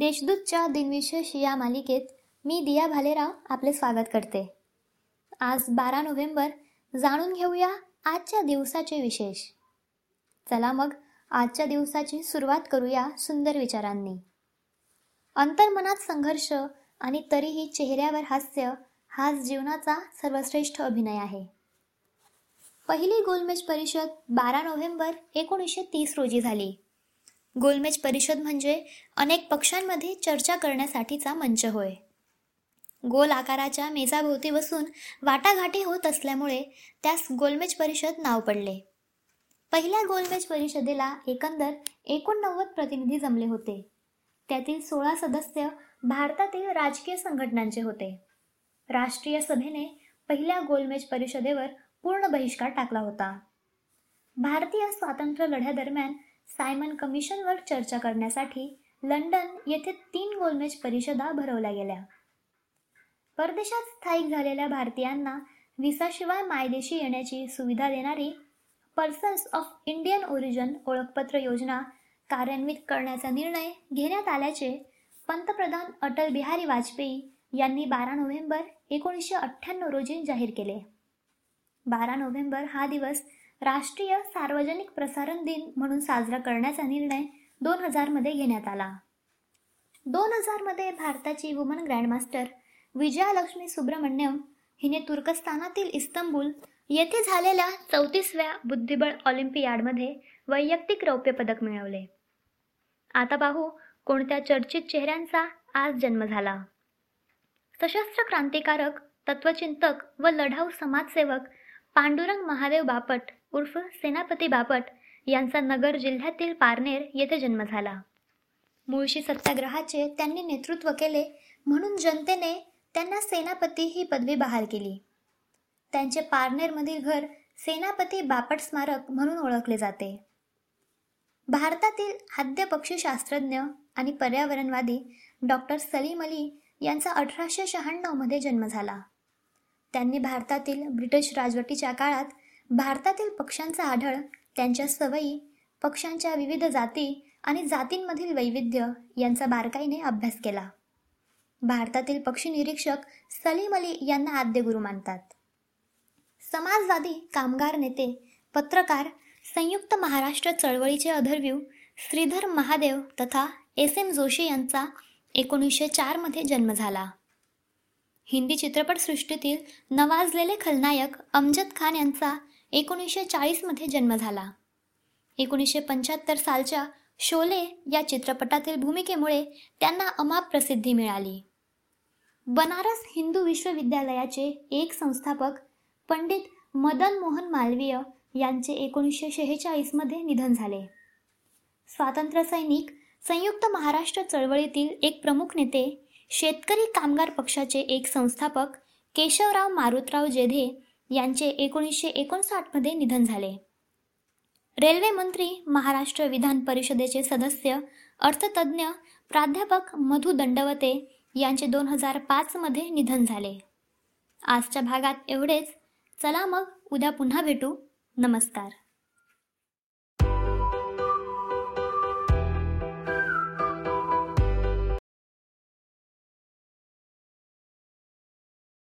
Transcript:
देशदूतच्या दिनविशेष या मालिकेत मी दिया भालेराव आपले स्वागत करते. आज बारा नोव्हेंबर जाणून घेऊया आजच्या दिवसाचे विशेष. चला मग आजच्या दिवसाची सुरुवात करूया सुंदर विचारांनी. अंतर्मनात संघर्ष आणि तरीही चेहऱ्यावर हास्य हाच जीवनाचा सर्वश्रेष्ठ अभिनय आहे. पहिली गोलमेज परिषद बारा नोव्हेंबर एकोणीसशे तीस रोजी झाली. गोलमेज परिषद म्हणजे अनेक पक्षांमध्ये चर्चा करण्यासाठीचा मंच होय. गोल आकाराच्या मेजाभोवती बसून वाटाघाटी होत असल्यामुळे त्यास गोलमेज परिषद नाव पडले. पहिल्या गोलमेज परिषदेला एकंदर एकोणनव्वद प्रतिनिधी जमले होते. त्यातील सोळा सदस्य भारतातील राजकीय संघटनांचे होते. राष्ट्रीय सभेने पहिल्या गोलमेज परिषदेवर पूर्ण बहिष्कार टाकला होता. भारतीय स्वातंत्र्य लढ्यादरम्यान सायमन कमिशनवर चर्चा करण्यासाठी लंडन येथे तीन गोलमेज परिषदा भरवल्या गेल्या. परदेशात स्थायिक झालेल्या भारतीयांना विसाशिवाय मायदेशी येण्याची सुविधा देणारी पर्सन्स ऑफ इंडियन ओरिजन ओळखपत्र योजना कार्यान्वित करण्याचा निर्णय घेण्यात आल्याचे पंतप्रधान अटल बिहारी वाजपेयी यांनी बारा नोव्हेंबर एकोणीसशे अठ्ठ्याण्णव रोजी जाहीर केले. बारा नोव्हेंबर हा दिवस राष्ट्रीय सार्वजनिक प्रसारण दिन म्हणून साजरा करण्याचा निर्णय दोन हजारमध्ये घेण्यात आला. दोन हजारमध्ये भारताची वुमन ग्रँडमास्टर विजयालक्ष्मी सुब्रमण्यम हिने तुर्कस्तानातील इस्तंबूल येथे झालेल्या चौतीसव्या बुद्धिबळ ऑलिम्पियाडमध्ये वैयक्तिक रौप्य पदक मिळवले. आता पाहू कोणत्या चर्चित चेहऱ्यांचा आज जन्म झाला. सशस्त्र क्रांतिकारक तत्वचिंतक व लढाऊ समाजसेवक पांडुरंग महादेव बापट उर्फ सेनापती बापट यांचा नगर जिल्ह्यातील पारनेर येथे जन्म झाला. मुळशी सत्याग्रहाचे त्यांनी नेतृत्व केले म्हणून जनतेने त्यांना सेनापती ही पदवी बहाल केली. त्यांचे पारनेरमधील घर सेनापती बापट स्मारक म्हणून ओळखले जाते. भारतातील आद्य पक्षीशास्त्रज्ञ आणि पर्यावरणवादी डॉक्टर सलीम अली यांचा अठराशे शहाण्णवमध्ये जन्म झाला. त्यांनी भारतातील ब्रिटिश राजवटीच्या काळात भारतातील पक्ष्यांचा आढळ त्यांच्या सवयी पक्ष्यांच्या विविध जाती आणि जातींमधील वैविध्य यांचा बारकाईने अभ्यास केला. भारतातील पक्षी निरीक्षक सलीम अली यांना आद्यगुरू मानतात. समाजवादी कामगार नेते पत्रकार संयुक्त महाराष्ट्र चळवळीचे अधर्व्यू श्रीधर महादेव तथा एस एम जोशी यांचा एकोणीसशे चारमध्ये जन्म झाला. हिंदी चित्रपटसृष्टीतील नवाजलेले खलनायक अमजद खान यांचा एकोणीसशे चाळीसमध्ये जन्म झाला. एकोणीसशे पंच्याहत्तर सालच्या शोले या चित्रपटातील भूमिकेमुळे त्यांना अमाप प्रसिद्धी मिळाली. बनारस हिंदू विश्वविद्यालयाचे एक संस्थापक पंडित मदन मोहन मालवीय यांचे एकोणीसशे शेहेचाळीसमध्ये निधन झाले. स्वातंत्र्य सैनिक संयुक्त महाराष्ट्र चळवळीतील एक प्रमुख नेते शेतकरी कामगार पक्षाचे एक संस्थापक केशवराव मारुतराव जेधे यांचे एकोणीसशे एकोणसाठमध्ये निधन झाले. रेल्वे मंत्री महाराष्ट्र विधान परिषदेचे सदस्य अर्थतज्ज्ञ प्राध्यापक मधु दंडवते यांचे दोन हजार पाचमध्ये निधन झाले. आजच्या भागात एवढेच. चला मग उद्या पुन्हा भेटू. नमस्कार.